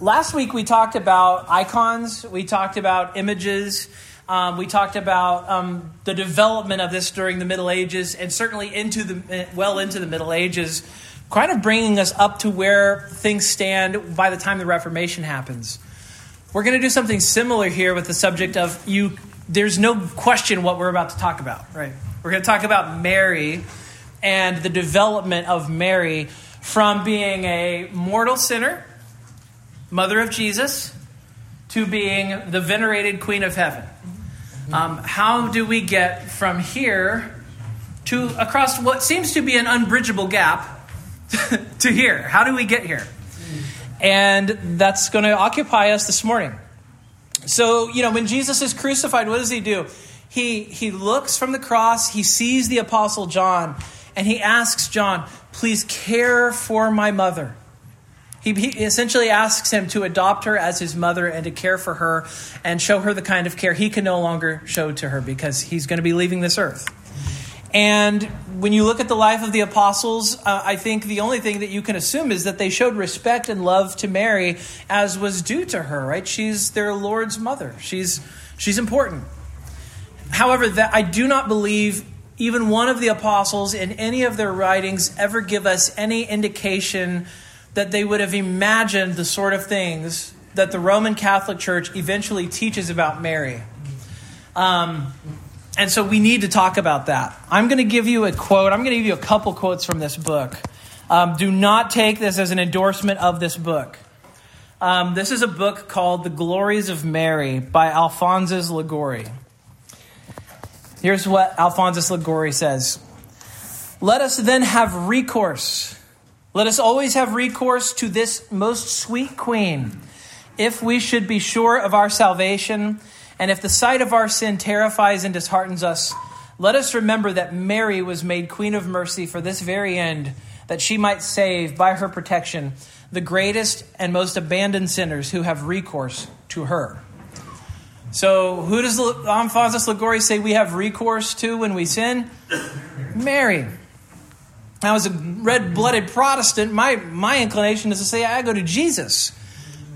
last week we talked about icons, we talked about images, um, we talked about um, the development of this during the Middle Ages, and certainly into the well into the Middle Ages, kind of bringing us up to where things stand by the time the Reformation happens. We're going to do something similar here with the subject of you. There's no question what we're about to talk about, right? We're going to talk about Mary and the development of Mary from being a mortal sinner, mother of Jesus, to being the venerated Queen of Heaven. Um, how do we get from here to across what seems to be an unbridgeable gap to here? How do we get here? And that's going to occupy us this morning. So, you know, when Jesus is crucified, what does he do? He, he looks from the cross, he sees the Apostle John, and he asks John, please care for my mother. He, he, essentially asks him to adopt her as his mother and to care for her and show her the kind of care he can no longer show to her because he's going to be leaving this earth. And when you look at the life of the apostles, uh, I think the only thing that you can assume is that they showed respect and love to Mary as was due to her, right? She's their Lord's mother. She's she's important. However, that I do not believe even one of the apostles in any of their writings ever give us any indication that they would have imagined the sort of things that the Roman Catholic Church eventually teaches about Mary. Um, and so we need to talk about that. I'm going to give you a quote. I'm going to give you a couple quotes from this book. Um, do not take this as an endorsement of this book. Um, this is a book called The Glories of Mary by Alphonsus Liguori. Here's what Alphonsus Liguori says Let us then have recourse. Let us always have recourse to this most sweet queen, if we should be sure of our salvation and if the sight of our sin terrifies and disheartens us, let us remember that Mary was made Queen of Mercy for this very end, that she might save, by her protection, the greatest and most abandoned sinners who have recourse to her. So, who does Alphonsus Liguori say we have recourse to when we sin? Mary. Now, as a red blooded Protestant, my, my inclination is to say I go to Jesus.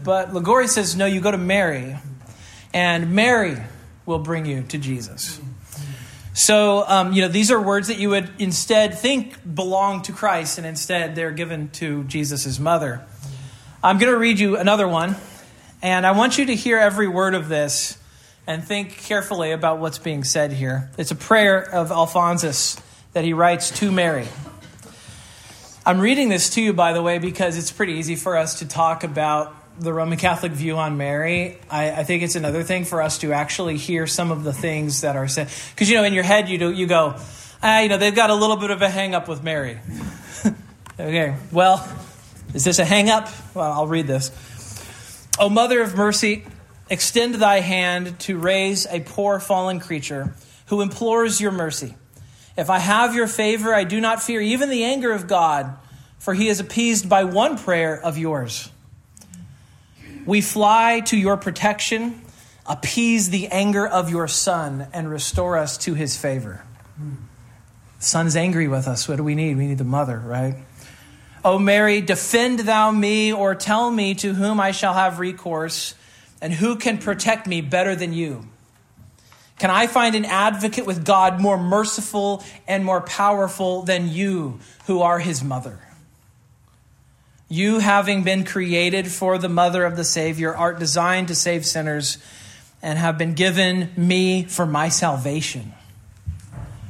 But Liguori says, no, you go to Mary and Mary will bring you to Jesus. So, um, you know, these are words that you would instead think belong to Christ, and instead they're given to Jesus' mother. I'm going to read you another one, and I want you to hear every word of this and think carefully about what's being said here. It's a prayer of Alphonsus that he writes to Mary. I'm reading this to you, by the way, because it's pretty easy for us to talk about the Roman Catholic view on Mary, I, I, think it's another thing for us to actually hear some of the things that are said. Because, you know, in your head, you, do, you go, ah, you know, they've got a little bit of a hang up with Mary. okay, well, is this a hang up? Well, I'll read this. O Mother of Mercy, extend thy hand to raise a poor fallen creature who implores your mercy. If I have your favor, I do not fear even the anger of God, for he is appeased by one prayer of yours. We fly to your protection, appease the anger of your Son, and restore us to his favor. The Son angry with us. What do we need? We need the mother, right? O Mary, defend thou me, or tell me to whom I shall have recourse, and who can protect me better than you? Can I find an advocate with God more merciful and more powerful than you, who are his mother? You, having been created for the mother of the Savior, art designed to save sinners and have been given me for my salvation.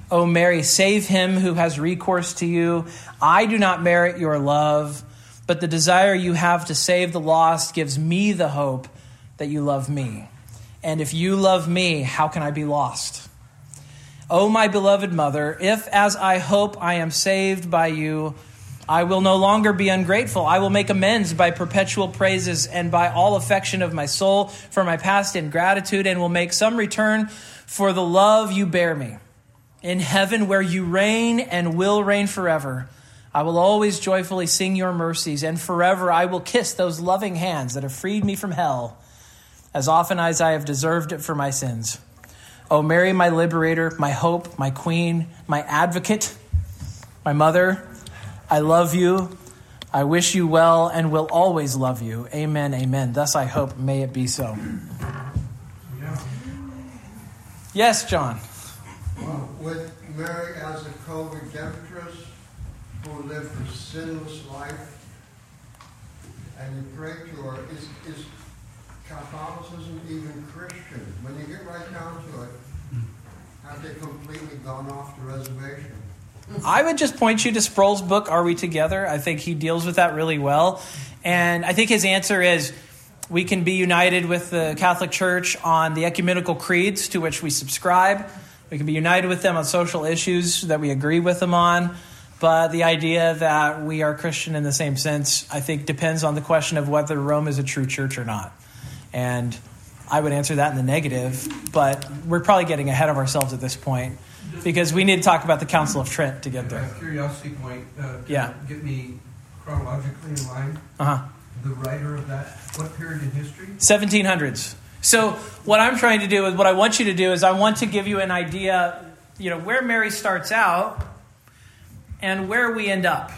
O Mary, save him who has recourse to you. I do not merit your love, but the desire you have to save the lost gives me the hope that you love me. And if you love me, how can I be lost? O my beloved mother, if as I hope I am saved by you, I will no longer be ungrateful. I will make amends by perpetual praises and by all affection of my soul for my past ingratitude, and will make some return for the love you bear me. In heaven, where you reign and will reign forever, I will always joyfully sing your mercies, and forever I will kiss those loving hands that have freed me from hell, as often as I have deserved it for my sins. O Mary, my liberator, my hope, my queen, my advocate, my mother, I love you, I wish you well and will always love you. Amen, amen. Thus I hope, may it be so. Yes, John. With Mary as a co-redemptress who lived a sinless life, and you pray to her, is, is Catholicism even Christian? When you get right down to it, have they completely gone off the reservation? I would just point you to Sproul's book, Are We Together? I think he deals with that really well. And I think his answer is we can be united with the Catholic Church on the ecumenical creeds to which we subscribe. We can be united with them on social issues that we agree with them on. But the idea that we are Christian in the same sense, I think, depends on the question of whether Rome is a true church or not. And I would answer that in the negative, but we're probably getting ahead of ourselves at this point because we need to talk about the Council of Trent to get there. Curiosity point. Uh, yeah. Get me chronologically in line. Uh huh. The writer of that, what period in history? 1700s. So what I'm trying to do is what I want you to do is I want to give you an idea, you know, where Mary starts out and where we end up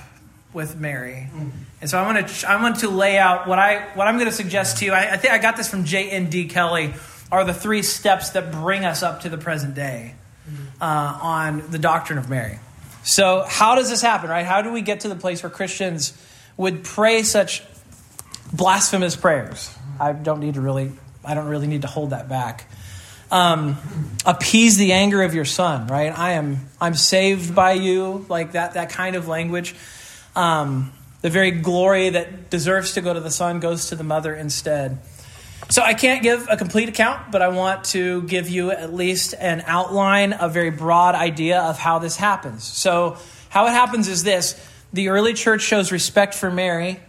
with Mary. Mm. And so I want to I want to lay out what I what I'm going to suggest to you. I, I think I got this from J. N. D. Kelly. Are the three steps that bring us up to the present day uh, on the doctrine of Mary. So how does this happen? Right? How do we get to the place where Christians would pray such blasphemous prayers? I don't need to really I don't really need to hold that back. Um, appease the anger of your son, right? I am I'm saved by you, like that that kind of language. Um, the very glory that deserves to go to the son goes to the mother instead. So I can't give a complete account, but I want to give you at least an outline, a very broad idea of how this happens. So how it happens is this: the early church shows respect for Mary,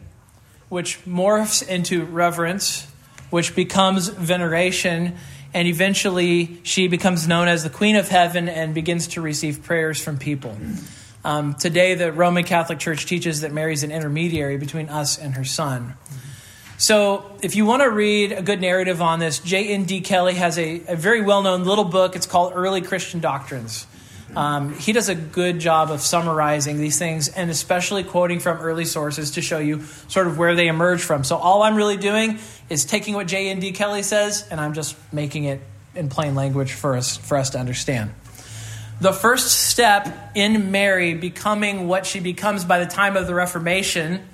which morphs into reverence, which becomes veneration, and eventually she becomes known as the Queen of Heaven and begins to receive prayers from people. Um, today, the Roman Catholic Church teaches that Mary's an intermediary between us and her son. So, if you want to read a good narrative on this, J.N.D. Kelly has a, a very well known little book. It's called Early Christian Doctrines. Um, he does a good job of summarizing these things and especially quoting from early sources to show you sort of where they emerge from. So, all I'm really doing is taking what J.N.D. Kelly says and I'm just making it in plain language for us, for us to understand the first step in Mary becoming what she becomes by the time of the Reformation.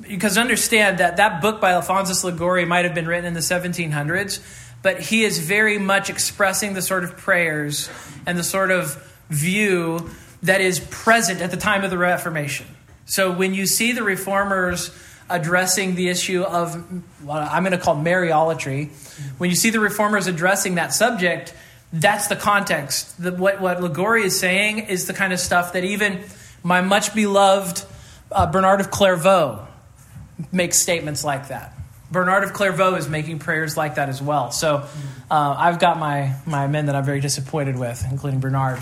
Because understand that that book by Alphonsus Liguori might have been written in the 1700s, but he is very much expressing the sort of prayers and the sort of view that is present at the time of the Reformation. So when you see the reformers addressing the issue of what I'm going to call Mariolatry, when you see the reformers addressing that subject, that's the context. The, what, what Liguori is saying is the kind of stuff that even my much beloved uh, Bernard of Clairvaux makes statements like that. Bernard of Clairvaux is making prayers like that as well. So uh, I've got my, my men that I'm very disappointed with, including Bernard.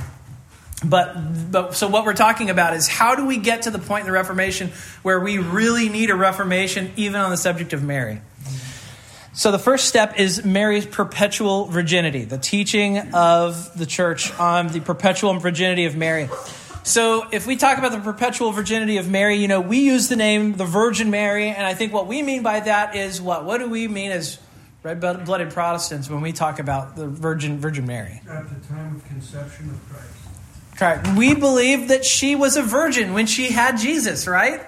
But, but so what we're talking about is how do we get to the point in the Reformation where we really need a Reformation, even on the subject of Mary? So, the first step is Mary's perpetual virginity, the teaching of the church on the perpetual virginity of Mary. So, if we talk about the perpetual virginity of Mary, you know, we use the name the Virgin Mary, and I think what we mean by that is what? What do we mean as red blooded Protestants when we talk about the Virgin Virgin Mary? At the time of conception of Christ. Correct. We believe that she was a virgin when she had Jesus, right?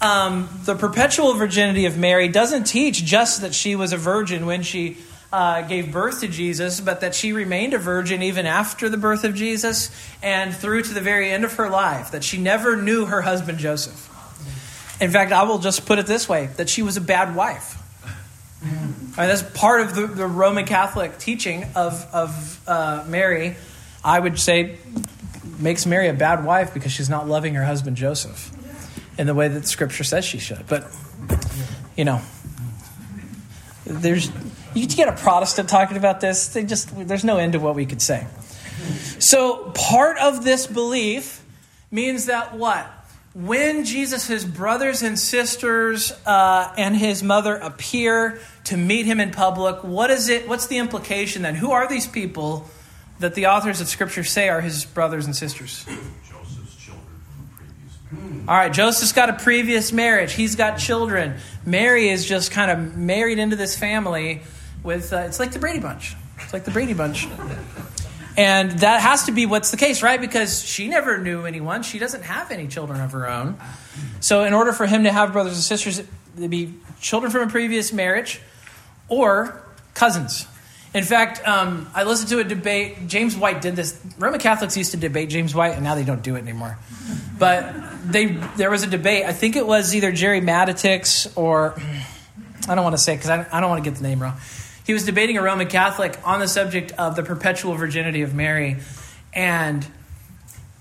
Um, the perpetual virginity of Mary doesn't teach just that she was a virgin when she uh, gave birth to Jesus, but that she remained a virgin even after the birth of Jesus and through to the very end of her life, that she never knew her husband Joseph. In fact, I will just put it this way that she was a bad wife. that's part of the, the, Roman Catholic teaching of, of uh, Mary. I would say makes Mary a bad wife because she's not loving her husband Joseph in the way that Scripture says she should. But, you know, there's you get a Protestant talking about this, they just there's no end to what we could say. So part of this belief means that what? When Jesus, his brothers and sisters, uh, and his mother appear to meet him in public, what is it? What's the implication then? Who are these people that the authors of Scripture say are his brothers and sisters? Joseph's children from previous. All right, Joseph's got a previous marriage. He's got children. Mary is just kind of married into this family with, uh, it's like the Brady Bunch. It's like the Brady Bunch. And that has to be what's the case, right? Because she never knew anyone. She doesn't have any children of her own. So, in order for him to have brothers and sisters, they'd be children from a previous marriage or cousins. In fact, um, I listened to a debate. James White did this. Roman Catholics used to debate James White, and now they don't do it anymore. But they there was a debate. I think it was either Gerry Matatics or I don't want to say because I, I don't want to get the name wrong. He was debating a Roman Catholic on the subject of the perpetual virginity of Mary, and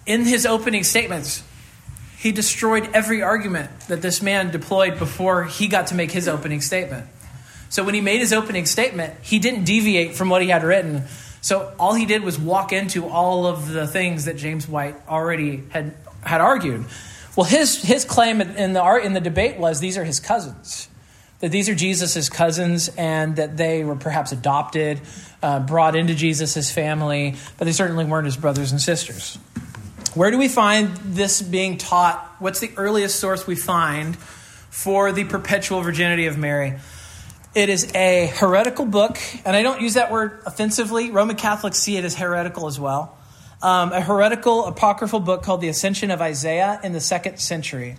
in his opening statements, he destroyed every argument that this man deployed before he got to make his opening statement. So when he made his opening statement, he didn't deviate from what he had written. So all he did was walk into all of the things that James White already had had argued. Well, his his claim in the in the debate was these are his cousins, that these are Jesus's cousins, and that they were perhaps adopted, uh, brought into Jesus's family, but they certainly weren't his brothers and sisters. Where do we find this being taught? What's the earliest source we find for the perpetual virginity of Mary? It is a heretical book, and I don't use that word offensively. Roman Catholics see it as heretical as well. Um, a heretical apocryphal book called The Ascension of Isaiah in the second century.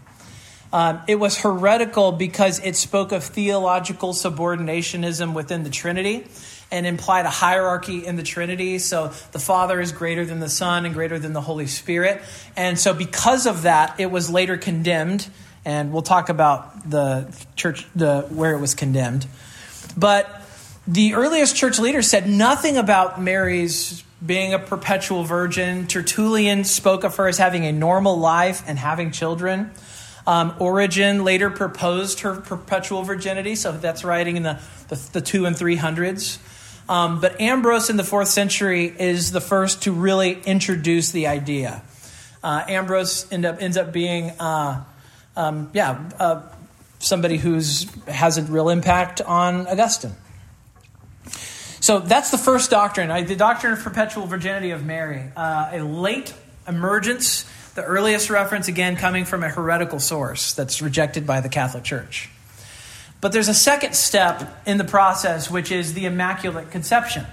Um, it was heretical because it spoke of theological subordinationism within the Trinity and implied a hierarchy in the Trinity. So the Father is greater than the Son and greater than the Holy Spirit. And so, because of that, it was later condemned. And we'll talk about the church, the where it was condemned. But the earliest church leaders said nothing about Mary's being a perpetual virgin. Tertullian spoke of her as having a normal life and having children. Um, Origen later proposed her perpetual virginity, so that's writing in the, the, the two and three hundreds. Um, but Ambrose in the fourth century is the first to really introduce the idea. Uh, Ambrose end up, ends up being, uh, um, yeah, uh, somebody who has a real impact on Augustine. So that's the first doctrine, the doctrine of perpetual virginity of Mary, uh, a late emergence, the earliest reference, again, coming from a heretical source that's rejected by the Catholic Church. But there's a second step in the process, which is the Immaculate Conception.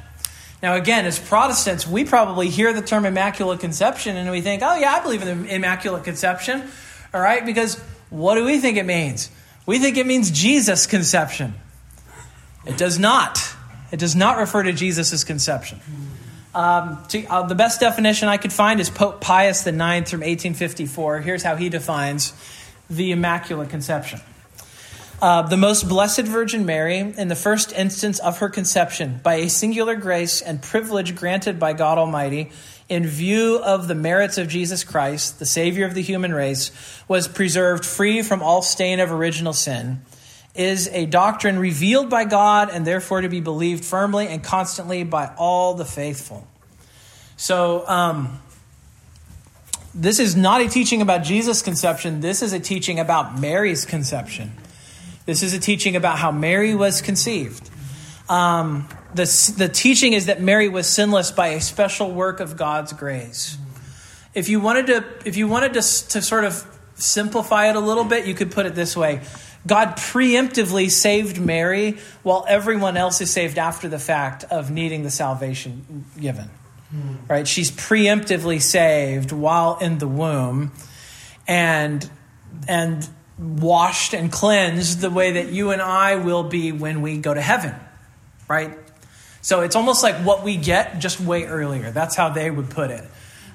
Now, again, as Protestants, we probably hear the term Immaculate Conception and we think, oh, yeah, I believe in the Immaculate Conception. All right, because what do we think it means? We think it means Jesus' conception. It does not. It does not refer to Jesus' conception. Um, to, uh, the best definition I could find is Pope Pius IX from 1854. Here's how he defines the Immaculate Conception. Uh, the most blessed Virgin Mary, in the first instance of her conception, by a singular grace and privilege granted by God Almighty, in view of the merits of Jesus Christ, the Savior of the human race, was preserved free from all stain of original sin, is a doctrine revealed by God and therefore to be believed firmly and constantly by all the faithful. So, um, this is not a teaching about Jesus' conception. This is a teaching about Mary's conception. This is a teaching about how Mary was conceived. Um, the, the teaching is that Mary was sinless by a special work of God's grace. If you wanted to, if you wanted to, to sort of simplify it a little bit, you could put it this way God preemptively saved Mary while everyone else is saved after the fact of needing the salvation given. Hmm. Right? She's preemptively saved while in the womb and and washed and cleansed the way that you and I will be when we go to heaven. Right? So it's almost like what we get just way earlier. That's how they would put it.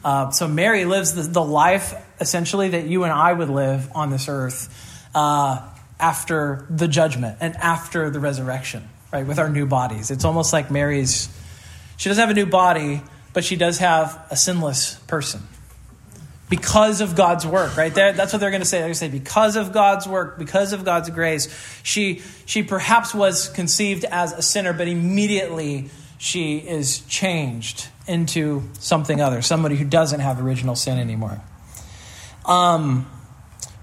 Uh, so Mary lives the, the, life essentially that you and I would live on this earth uh, after the judgment and after the resurrection, right? With our new bodies. It's almost like Mary's, she doesn't have a new body, but she does have a sinless person because of God's work, right? There, that's what they're going to say. They're going to say, because of God's work, because of God's grace, she, she perhaps was conceived as a sinner, but immediately she is changed into something other, somebody who doesn't have original sin anymore. Um,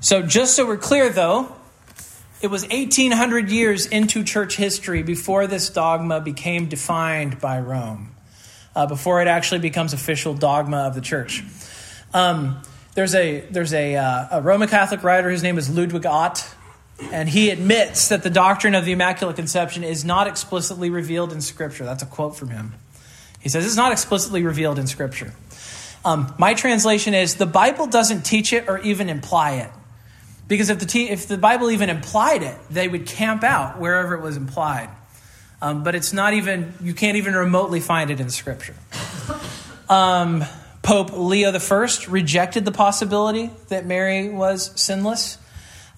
so, just so we're clear, though, it was 1800 years into church history before this dogma became defined by Rome, uh, before it actually becomes official dogma of the church. Um, there's a there's a, uh, a Roman Catholic writer. His name is Ludwig Ott, and he admits that the doctrine of the Immaculate Conception is not explicitly revealed in Scripture. That's a quote from him. He says it's not explicitly revealed in Scripture. Um, my translation is the Bible doesn't teach it or even imply it. Because if the, if the Bible even implied it, they would camp out wherever it was implied. Um, but it's not even, you can't even remotely find it in Scripture. Um, Pope Leo I rejected the possibility that Mary was sinless.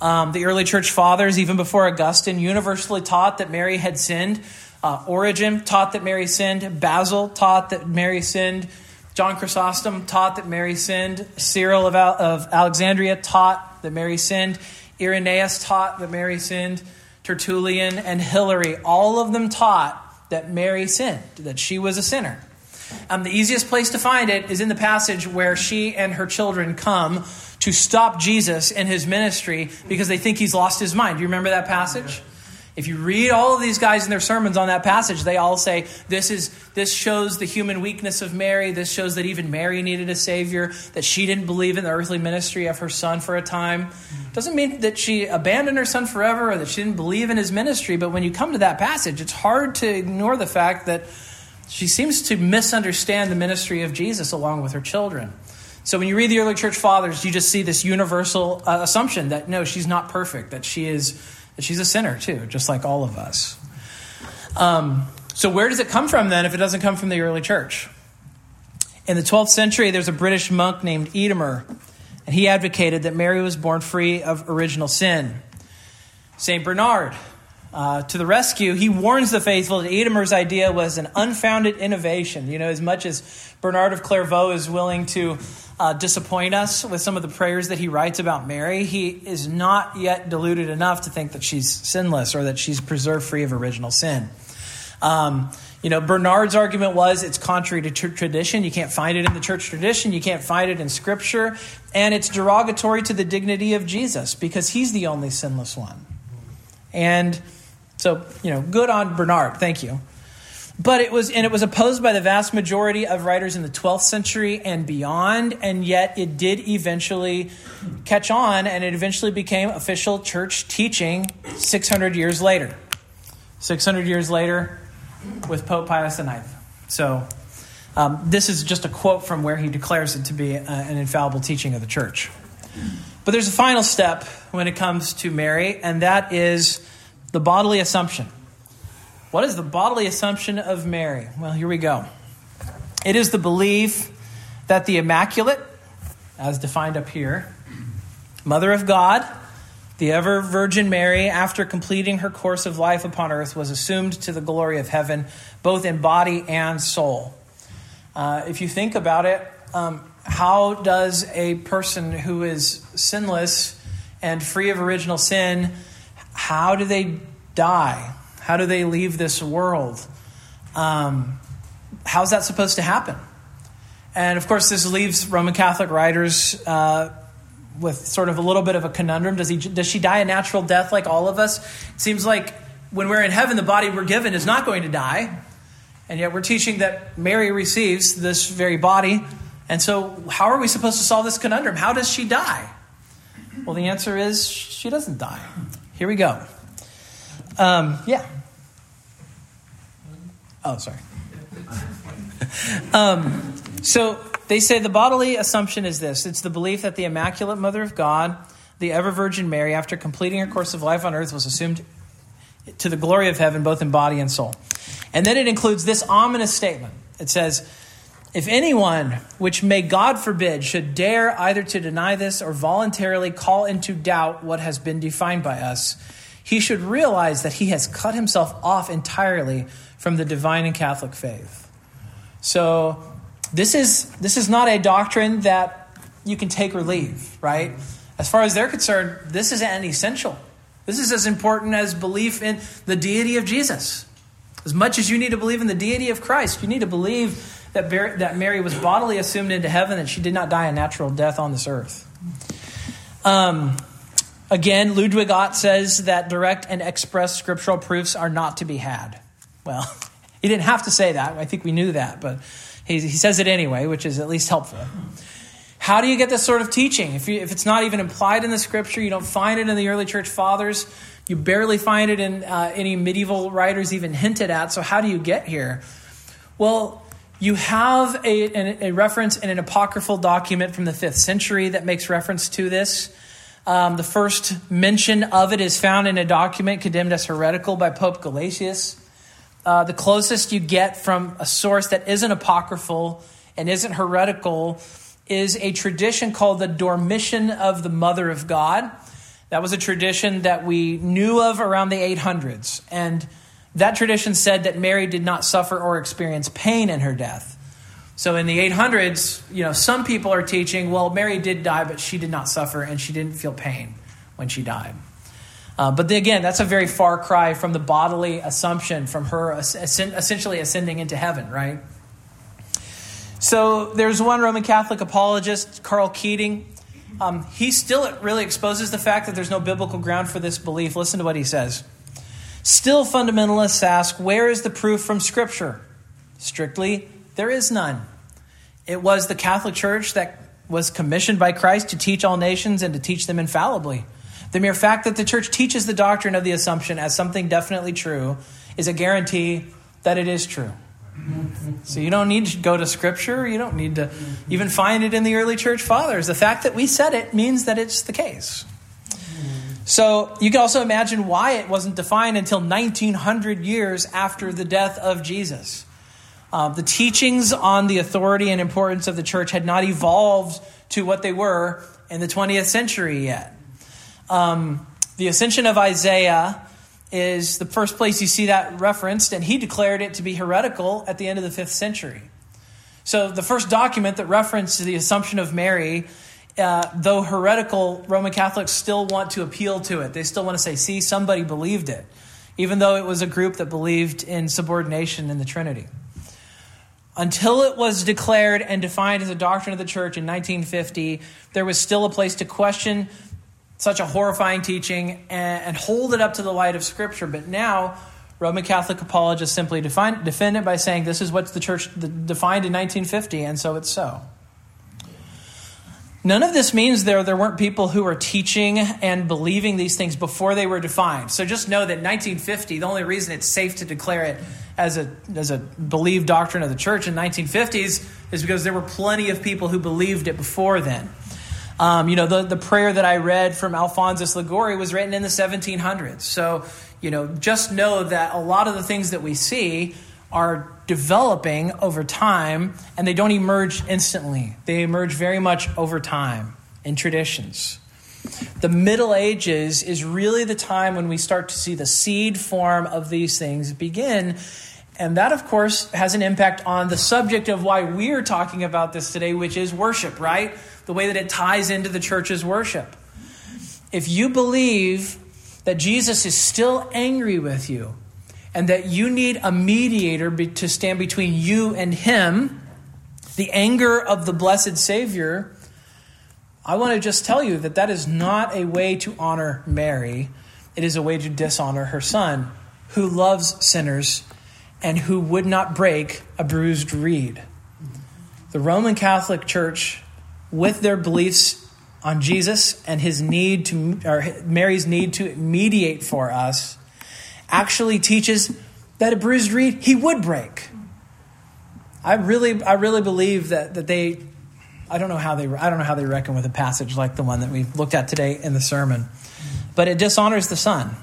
Um, the early church fathers, even before Augustine, universally taught that Mary had sinned. Uh, Origen taught that Mary sinned. Basil taught that Mary sinned. John Chrysostom taught that Mary sinned. Cyril of, of Alexandria taught that Mary sinned. Irenaeus taught that Mary sinned. Tertullian and Hilary, all of them taught that Mary sinned, that she was a sinner. Um, the easiest place to find it is in the passage where she and her children come to stop Jesus in his ministry because they think he's lost his mind. Do you remember that passage? If you read all of these guys in their sermons on that passage, they all say this is this shows the human weakness of Mary. This shows that even Mary needed a savior, that she didn't believe in the earthly ministry of her son for a time. Doesn't mean that she abandoned her son forever or that she didn't believe in his ministry, but when you come to that passage, it's hard to ignore the fact that she seems to misunderstand the ministry of Jesus along with her children. So when you read the early church fathers, you just see this universal uh, assumption that no, she's not perfect, that she is that she's a sinner too, just like all of us. Um, so where does it come from then if it doesn't come from the early church? In the 12th century, there's a British monk named Eadmer, and he advocated that Mary was born free of original sin. St. Bernard, uh, to the rescue, he warns the faithful that Eadmer's idea was an unfounded innovation. You know, as much as Bernard of Clairvaux is willing to uh, disappoint us with some of the prayers that he writes about Mary, he is not yet deluded enough to think that she's sinless or that she's preserved free of original sin. Um, you know, Bernard's argument was it's contrary to church tradition. You can't find it in the church tradition. You can't find it in Scripture. And it's derogatory to the dignity of Jesus because he's the only sinless one. And so, you know, good on Bernard. Thank you. But it was, and it was opposed by the vast majority of writers in the 12th century and beyond, and yet it did eventually catch on, and it eventually became official church teaching 600 years later. 600 years later with Pope Pius IX. So, um, this is just a quote from where he declares it to be a, an infallible teaching of the church. But there's a final step when it comes to Mary, and that is the bodily assumption. What is the bodily assumption of Mary? Well, here we go. It is the belief that the Immaculate, as defined up here, Mother of God, the ever Virgin Mary, after completing her course of life upon earth, was assumed to the glory of heaven, both in body and soul. Uh, if you think about it, um, how does a person who is sinless and free of original sin how do they die? How do they leave this world? Um, how's that supposed to happen? And of course, this leaves Roman Catholic writers uh, with sort of a little bit of a conundrum. Does, he, does she die a natural death like all of us? It seems like when we're in heaven, the body we're given is not going to die. And yet we're teaching that Mary receives this very body. And so, how are we supposed to solve this conundrum? How does she die? Well, the answer is she doesn't die. Here we go. Um, yeah. Oh, sorry. um, so they say the bodily assumption is this it's the belief that the Immaculate Mother of God, the ever Virgin Mary, after completing her course of life on earth, was assumed to the glory of heaven, both in body and soul. And then it includes this ominous statement it says, if anyone, which may God forbid, should dare either to deny this or voluntarily call into doubt what has been defined by us, he should realize that he has cut himself off entirely from the divine and Catholic faith. So, this is, this is not a doctrine that you can take or leave, right? As far as they're concerned, this is an essential. This is as important as belief in the deity of Jesus. As much as you need to believe in the deity of Christ, you need to believe that, that Mary was bodily assumed into heaven, that she did not die a natural death on this earth. Um, again, Ludwig Ott says that direct and express scriptural proofs are not to be had. Well, he didn't have to say that. I think we knew that, but he, he says it anyway, which is at least helpful. how do you get this sort of teaching? If, you, if it's not even implied in the scripture, you don't find it in the early church fathers, you barely find it in uh, any medieval writers even hinted at. So, how do you get here? Well, you have a, a, reference in an apocryphal document from the fifth century that makes reference to this. Um, the first mention of it is found in a document condemned as heretical by Pope Gelasius. Uh, the closest you get from a source that isn't apocryphal and isn't heretical is a tradition called the Dormition of the Mother of God. That was a tradition that we knew of around the 800s. And that tradition said that Mary did not suffer or experience pain in her death. So in the 800s, you know, some people are teaching, well, Mary did die, but she did not suffer and she didn't feel pain when she died. Uh, but again, that's a very far cry from the bodily assumption from her essentially ascending into heaven, right? So there's one Roman Catholic apologist, Karl Keating. Um, he still really exposes the fact that there's no biblical ground for this belief. Listen to what he says. Still, fundamentalists ask where is the proof from Scripture? Strictly, there is none. It was the Catholic Church that was commissioned by Christ to teach all nations and to teach them infallibly. The mere fact that the church teaches the doctrine of the Assumption as something definitely true is a guarantee that it is true. So you don't need to go to Scripture. You don't need to even find it in the early church fathers. The fact that we said it means that it's the case. So you can also imagine why it wasn't defined until 1900 years after the death of Jesus. Uh, the teachings on the authority and importance of the church had not evolved to what they were in the 20th century yet. Um, the ascension of Isaiah is the first place you see that referenced, and he declared it to be heretical at the end of the fifth century. So the first document that referenced the assumption of Mary uh, though heretical, Roman Catholics still want to appeal to it. They still want to say, see, somebody believed it, even though it was a group that believed in subordination in the Trinity. Until it was declared and defined as a doctrine of the church in 1950, there was still a place to question such a horrifying teaching and, and hold it up to the light of Scripture. But now, Roman Catholic apologists simply define, defend it by saying this is what the church defined in 1950, and so it's so. None of this means there, there weren't people who were teaching and believing these things before they were defined. So just know that 1950, the only reason it's safe to declare it as a, as a believed doctrine of the church in 1950s is because there were plenty of people who believed it before then. Um, you know, the, the prayer that I read from Alphonsus Liguori was written in the 1700s. So, you know, just know that a lot of the things that we see are developing over time and they don't emerge instantly. They emerge very much over time in traditions. The Middle Ages is really the time when we start to see the seed form of these things begin. And that, of course, has an impact on the subject of why we're talking about this today, which is worship, right? The way that it ties into the church's worship. If you believe that Jesus is still angry with you, and that you need a mediator to stand between you and him, the anger of the blessed Savior, I want to just tell you that that is not a way to honor Mary. It is a way to dishonor her son, who loves sinners and who would not break a bruised reed. The Roman Catholic Church, with their beliefs on Jesus and his need to, or Mary's need to mediate for us, actually teaches that a bruised reed he would break. I really, I really believe that, that they, I don't know how they, I don't know how they reckon with a passage like the one that we looked at today in the sermon, but it dishonors the Son.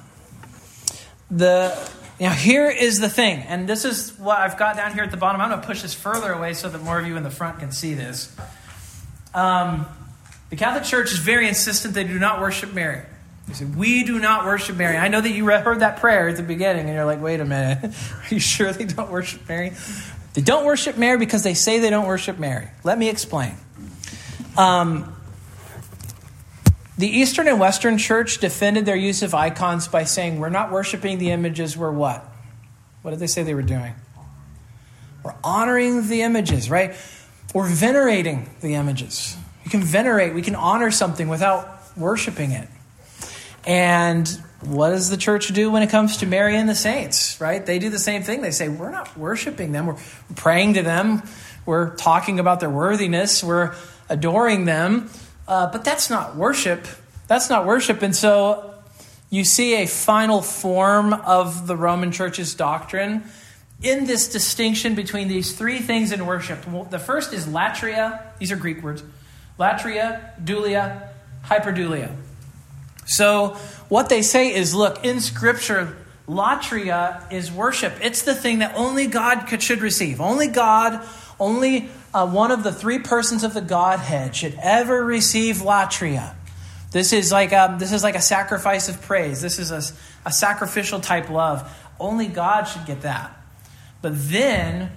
The now here is the thing, and this is what I've got down here at the bottom. I'm going to push this further away so that more of you in the front can see this. Um, the Catholic Church is very insistent they do not worship Mary. Said, We do not worship Mary. I know that you heard that prayer at the beginning, and you're like, wait a minute. Are you sure they don't worship Mary? They don't worship Mary because they say they don't worship Mary. Let me explain. Um, the Eastern and Western Church defended their use of icons by saying, We're not worshiping the images, we're what? What did they say they were doing? We're honoring the images, right? We're venerating the images. You can venerate, we can honor something without worshiping it. And what does the church do when it comes to Mary and the saints, right? They do the same thing. They say, we're not worshiping them, we're praying to them, we're talking about their worthiness, we're adoring them. Uh, but that's not worship. That's not worship. And so you see a final form of the Roman Church's doctrine in this distinction between these three things in worship. The first is latria. These are Greek words latria, dulia, hyperdulia. So, what they say is look, in Scripture, latria is worship. It's the thing that only God could, should receive. Only God, only uh, one of the three persons of the Godhead should ever receive latria. This is like a, um, this is like a sacrifice of praise. This is a, a sacrificial type love. Only God should get that. But then,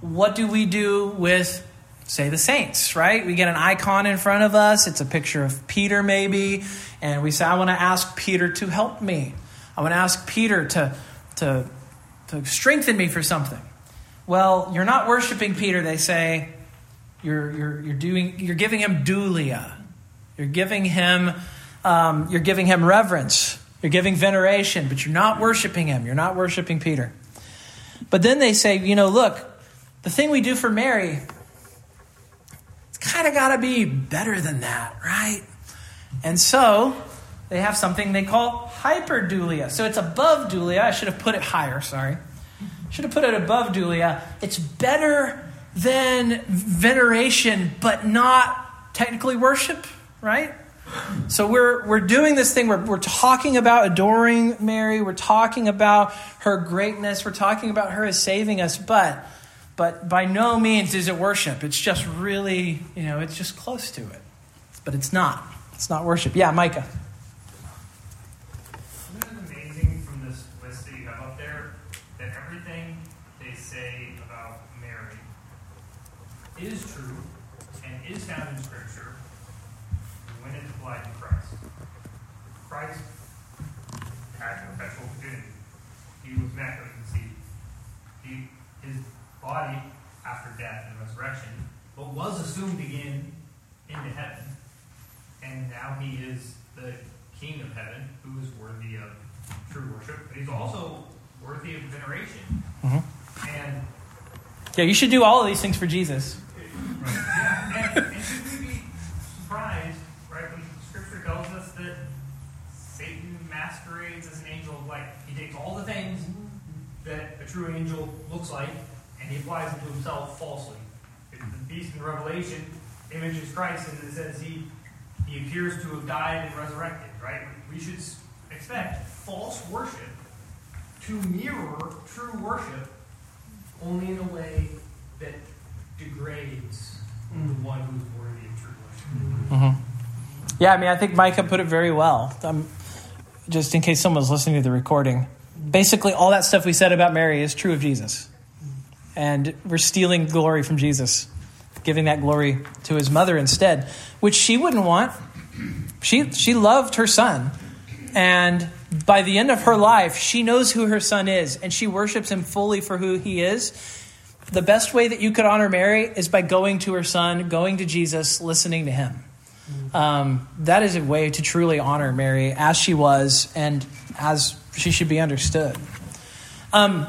what do we do with, say, the saints, right? We get an icon in front of us. It's a picture of Peter, maybe. And we say, I want to ask Peter to help me. I want to ask Peter to, to, to strengthen me for something. Well, you're not worshiping Peter, they say. You're, you're, you're, doing, you're giving him dulia. You're giving him, um, you're giving him reverence. You're giving veneration, but you're not worshiping him. You're not worshiping Peter. But then they say, you know, look, the thing we do for Mary, kind of got to be better than that, right? And so they have something they call hyperdulia. So it's above dulia. I should have put it higher, sorry. Should have put it above dulia. It's better than veneration, but not technically worship, right? So we're, we're doing this thing, we're, we're talking about adoring Mary, we're talking about her greatness, we're talking about her as saving us, but, but by no means is it worship. It's just really, you know, it's just close to it. But it's not. It's not worship. Yeah, Micah. Is amazing from this list that you have up there that everything they say about Mary Isn't it amazing from this list that you have up there that everything they say about Mary is true and is found in Scripture? when it applied to Christ. Christ had perpetual virginity. He was immaculately conceived. He, his body, after death and resurrection, but was assumed again into heaven. And now he is the King of heaven, who is worthy of true worship, but he's also worthy of veneration. Mm-hmm. And yeah, you should do all of these things for Jesus. Yeah, and, and should we be surprised right, when Scripture tells us that Satan masquerades as an angel of light. He takes all the things that a true angel looks like and he applies it to himself falsely. The beast in Revelation images Christ and it says he, he appears to have died and resurrected, right? We should expect false worship to mirror true worship only in a way that degrades mm. the one who's worthy of true worship. Mm-hmm. Yeah, I mean, I think Micah put it very well. Um, just in case someone's listening to the recording, basically all that stuff we said about Mary is true of Jesus, and we're stealing glory from Jesus, giving that glory to his mother instead, which she wouldn't want. She she loved her son, and by the end of her life, she knows who her son is, and she worships him fully for who he is. The best way that you could honor Mary is by going to her son, going to Jesus, listening to him. Um, that is a way to truly honor Mary as she was and as she should be understood. Um,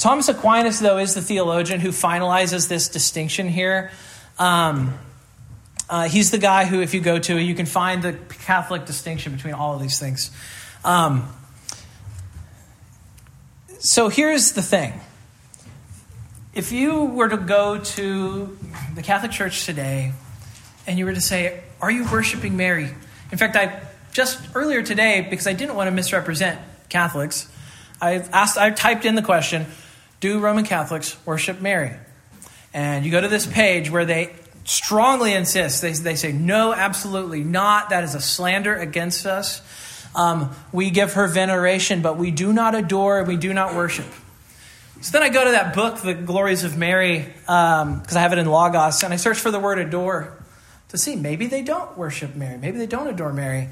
Thomas Aquinas, though, is the theologian who finalizes this distinction here. Um, uh, he's the guy who, if you go to, you can find the Catholic distinction between all of these things. Um, so here's the thing. If you were to go to the Catholic Church today and you were to say, Are you worshiping Mary? In fact, I just earlier today, because I didn't want to misrepresent Catholics, I asked, I typed in the question, Do Roman Catholics worship Mary? And you go to this page where they strongly insist, they, they say, No, absolutely not. That is a slander against us. Um, we give her veneration, but we do not adore and we do not worship. So then I go to that book, The Glories of Mary, because um, I have it in Logos, and I search for the word adore to see maybe they don't worship Mary, maybe they don't adore Mary.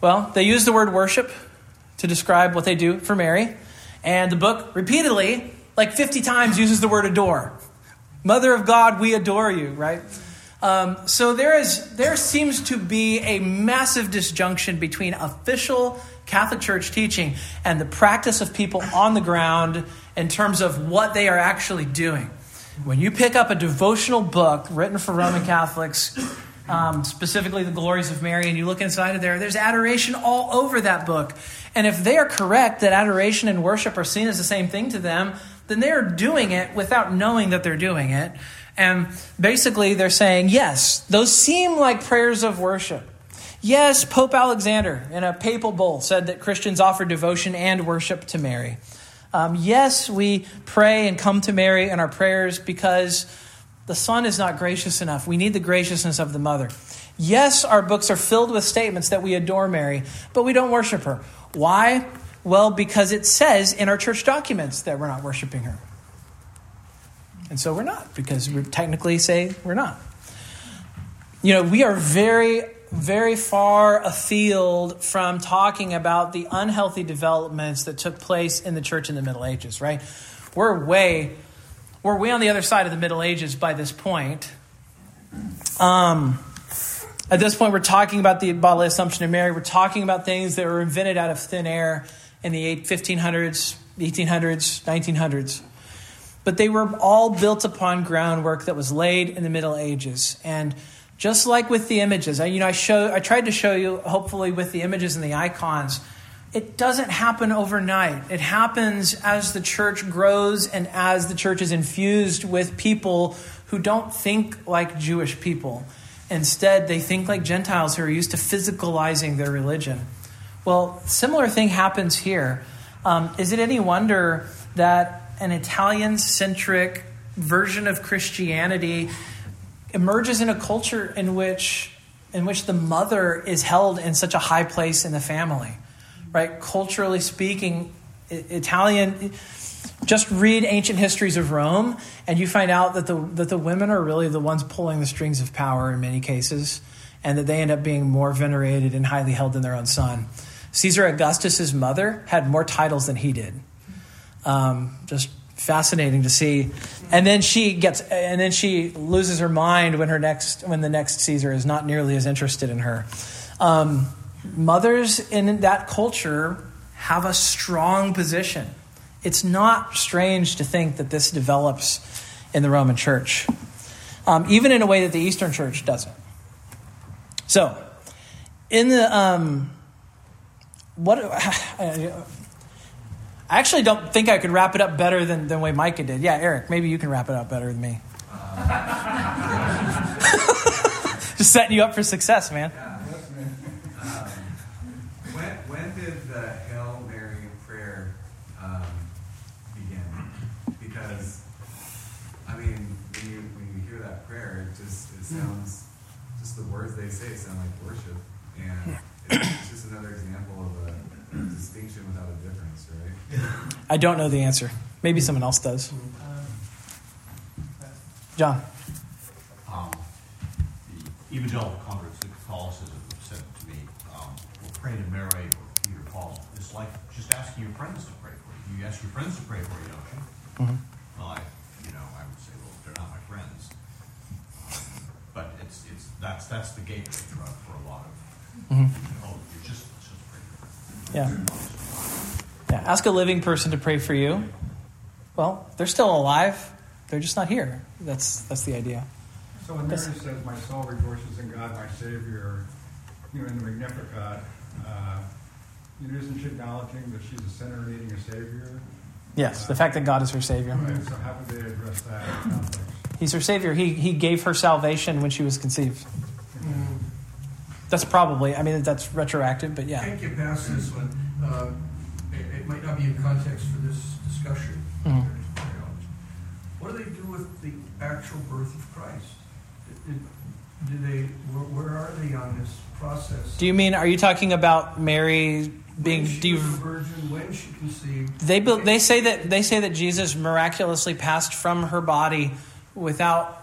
Well, they use the word worship to describe what they do for Mary, and the book repeatedly, like 50 times, uses the word adore. Mother of God, we adore you, right? Um, so there is there seems to be a massive disjunction between official Catholic Church teaching and the practice of people on the ground in terms of what they are actually doing. When you pick up a devotional book written for Roman Catholics, um, specifically the glories of Mary, and you look inside of there, there's adoration all over that book. And if they are correct that adoration and worship are seen as the same thing to them, then they are doing it without knowing that they're doing it. And basically, they're saying, yes, those seem like prayers of worship. Yes, Pope Alexander, in a papal bull, said that Christians offer devotion and worship to Mary. Um, yes, we pray and come to Mary in our prayers because the Son is not gracious enough. We need the graciousness of the Mother. Yes, our books are filled with statements that we adore Mary, but we don't worship her. Why? Well, because it says in our church documents that we're not worshiping her. And so we're not, because we technically say we're not. You know, we are very very far afield from talking about the unhealthy developments that took place in the church in the Middle Ages, right? We're way, we're way on the other side of the Middle Ages by this point. Um, at this point, we're talking about the bodily assumption of Mary. We're talking about things that were invented out of thin air in the 1500s, 1800s, 1900s. But they were all built upon groundwork that was laid in the Middle Ages. And just like with the images, I, you know, I show, I tried to show you, hopefully, with the images and the icons, it doesn't happen overnight. It happens as the church grows and as the church is infused with people who don't think like Jewish people. Instead, they think like Gentiles who are used to physicalizing their religion. Well, similar thing happens here. Um, is it any wonder that an Italian centric version of Christianity emerges in a culture in which in which the mother is held in such a high place in the family right culturally speaking italian just read ancient histories of rome and you find out that the that the women are really the ones pulling the strings of power in many cases and that they end up being more venerated and highly held than their own son caesar augustus's mother had more titles than he did um, just fascinating to see. And then she gets, and then she loses her mind when her next, when the next Caesar is not nearly as interested in her. Um, mothers in that culture have a strong position. It's not strange to think that this develops in the Roman Church, um, even in a way that the Eastern Church doesn't. So, in the um, what I actually don't think I could wrap it up better than the way Micah did. Yeah, Eric, maybe you can wrap it up better than me. Just setting you up for success, man. Um, when, when did the Hail Mary prayer um, begin? Because, I mean, when you, when you hear that prayer, it just it sounds, just the words they say sound like worship. And just another example of a distinction without a difference, right? I don't know the answer. Maybe someone else does. John. Um, the evangelical converts to Catholicism said to me, um, well, pray to Mary or Peter Paul. It's like just asking your friends to pray for you. You ask your friends to pray for you, don't you? Mm-hmm. Well, I, you know, I would say, well, they're not my friends. But it's, it's, that's, that's the gateway drug for a lot of, Mm-hmm. oh, just, just Yeah. Yeah. Ask a living person to pray for you. Well, they're still alive. They're just not here. That's that's the idea. So when Mary Yes. says, "My soul rejoices in God, my Savior," you know, in the Magnificat, uh, you know, isn't she acknowledging that she's a sinner needing a Savior? Yes, the fact that God is her savior. Right. So how would they address that? He's her savior. He he gave her salvation when she was conceived. That's probably. I mean, that's retroactive, but I yeah. think you pass this one. Uh, It, it might not be in context for this discussion. Mhm. What do they do with the actual birth of Christ? Did- Do they, where, where are they on this process? Do you mean? Are you talking about Mary being? When she Do you, was a virgin, when she conceived? they be- they say that they say that Jesus miraculously passed from her body without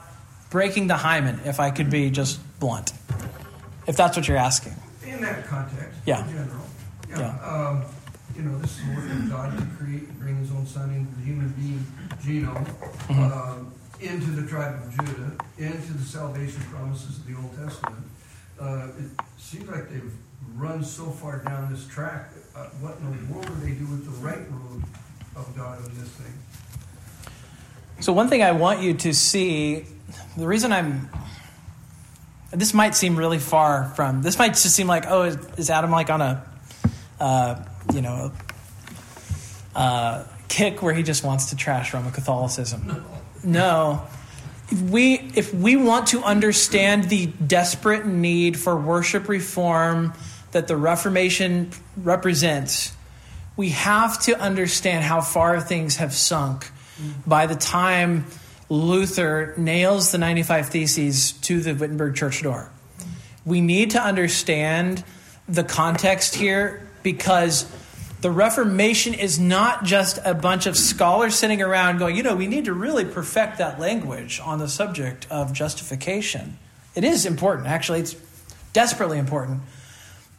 breaking the hymen. If I could be just blunt, if that's what you're asking. In that context, Yeah. in general. Yeah. Um, you know, this is the work of God to create and bring his own son into the human being genome, Mhm. um, into the tribe of Judah, into the salvation promises of the Old Testament. Uh, it seems like they've run so far down this track. Uh, what in the world do they do with the right road of God on this thing? So, one thing I want you to see the reason I'm this might seem really far from this might just seem like oh is, is adam like on a uh, you know uh, kick where he just wants to trash roman catholicism? No. If we if we want to understand the desperate need for worship reform that the reformation represents we have to understand how far things have sunk by the time Luther nails the 95 Theses to the Wittenberg church door. We need to understand the context here because the Reformation is not just a bunch of scholars sitting around going, you know, we need to really perfect that language on the subject of justification. It is important, actually, it's desperately important.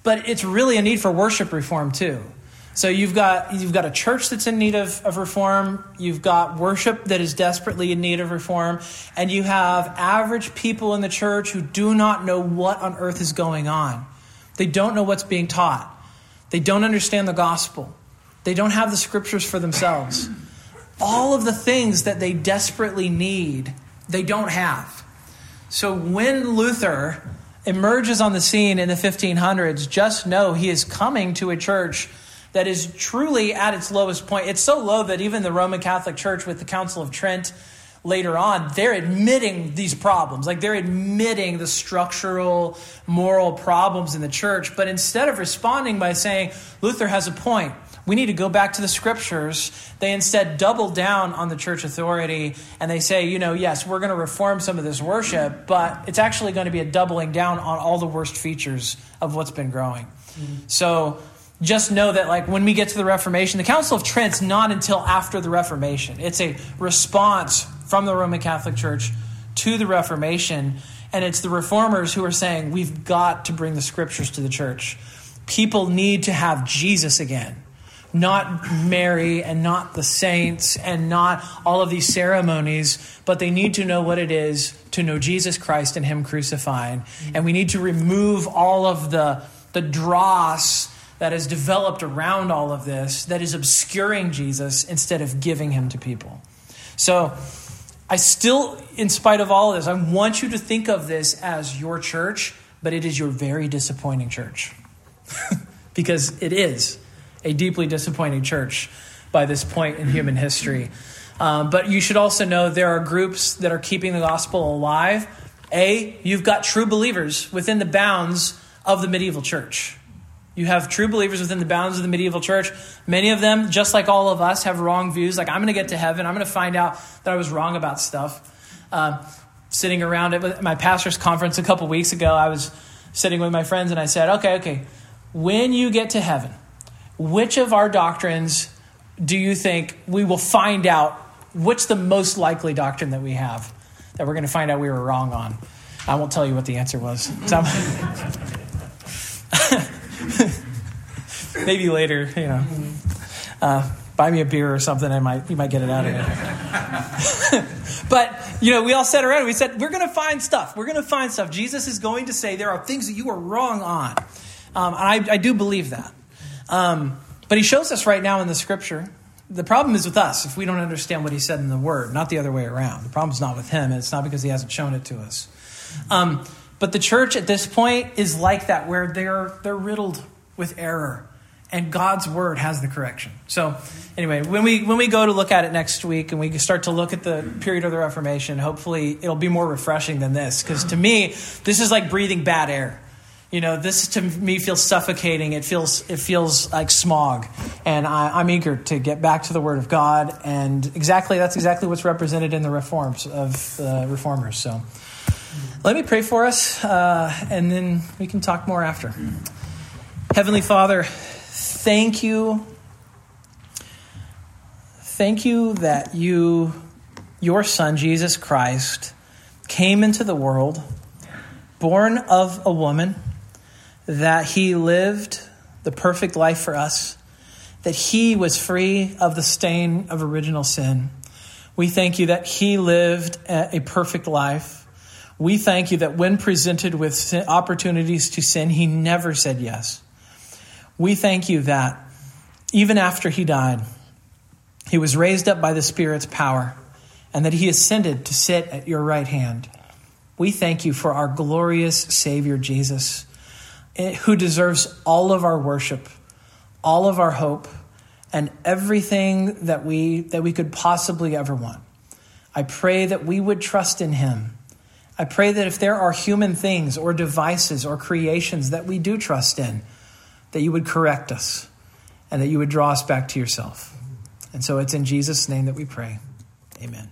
But it's really a need for worship reform, too. So you've got you've got a church that's in need of, of reform, you've got worship that is desperately in need of reform, and you have average people in the church who do not know what on earth is going on. They don't know what's being taught. They don't understand the gospel. They don't have the scriptures for themselves. All of the things that they desperately need, they don't have. So when Luther emerges on the scene in the 1500s, just know he is coming to a church that is truly at its lowest point. It's so low that even the Roman Catholic Church, with the Council of Trent later on, they're admitting these problems. Like they're admitting the structural, moral problems in the church. But instead of responding by saying, Luther has a point, we need to go back to the scriptures. They instead double down on the church authority and they say, you know, yes, we're going to reform some of this worship, but it's actually going to be a doubling down on all the worst features of what's been growing. Mm-hmm. So just know that like when we get to the reformation the council of trent's not until after the reformation. It's a response from the roman catholic church to the reformation and it's the reformers who are saying we've got to bring the scriptures to the church. People need to have jesus again not mary and not the saints and not all of these ceremonies but they need to know what it is to know jesus christ and him crucified. And we need to remove all of the the dross that has developed around all of this that is obscuring Jesus instead of giving him to people. So, I still, in spite of all of this, I want you to think of this as your church, but it is your very disappointing church. because it is a deeply disappointing church by this point in human history. Um, but you should also know there are groups that are keeping the gospel alive. A, you've got true believers within the bounds of the medieval church. You have true believers within the bounds of the medieval church. Many of them, just like all of us, have wrong views. Like, I'm going to get to heaven. I'm going to find out that I was wrong about stuff. Uh, sitting around at my pastor's conference a couple weeks ago, I was sitting with my friends and I said, okay, okay, when you get to heaven, which of our doctrines do you think we will find out? What's the most likely doctrine that we have that we're going to find out we were wrong on? I won't tell you what the answer was. Maybe later, you know. Uh, buy me a beer or something, I might you might get it out of here. but you know, we all sat around. We said we're going to find stuff. We're going to find stuff. Jesus is going to say there are things that you are wrong on, um, and I, I, do believe that. Um, but he shows us right now in the scripture. The problem is with us if we don't understand what he said in the word, not the other way around. The problem is not with him, and it's not because he hasn't shown it to us. Um, but the church at this point is like that, where they're they're riddled with error and God's word has the correction. So, anyway, when we when we go to look at it next week and we start to look at the period of the Reformation, hopefully it'll be more refreshing than this because to me, this is like breathing bad air. You know, this to me feels suffocating. It feels it feels like smog, and I, am eager to get back to the Word of God. And exactly that's exactly what's represented in the reforms of the reformers. So, let me pray for us, uh, and then we can talk more after. Heavenly Father thank you. Thank you that you, your Son, Jesus Christ, came into the world, born of a woman, that he lived the perfect life for us, that he was free of the stain of original sin. We thank you that he lived a perfect life. We thank you that when presented with opportunities to sin, he never said yes. We thank you that even after he died, he was raised up by the Spirit's power and that he ascended to sit at your right hand. We thank you for our glorious Savior Jesus, eh, who deserves all of our worship, all of our hope, and everything that we, that we could possibly ever want. I pray that we would trust in him. I pray that if there are human things or devices or creations that we do trust in, that you would correct us and that you would draw us back to yourself. And so it's in Jesus' name that we pray. Amen.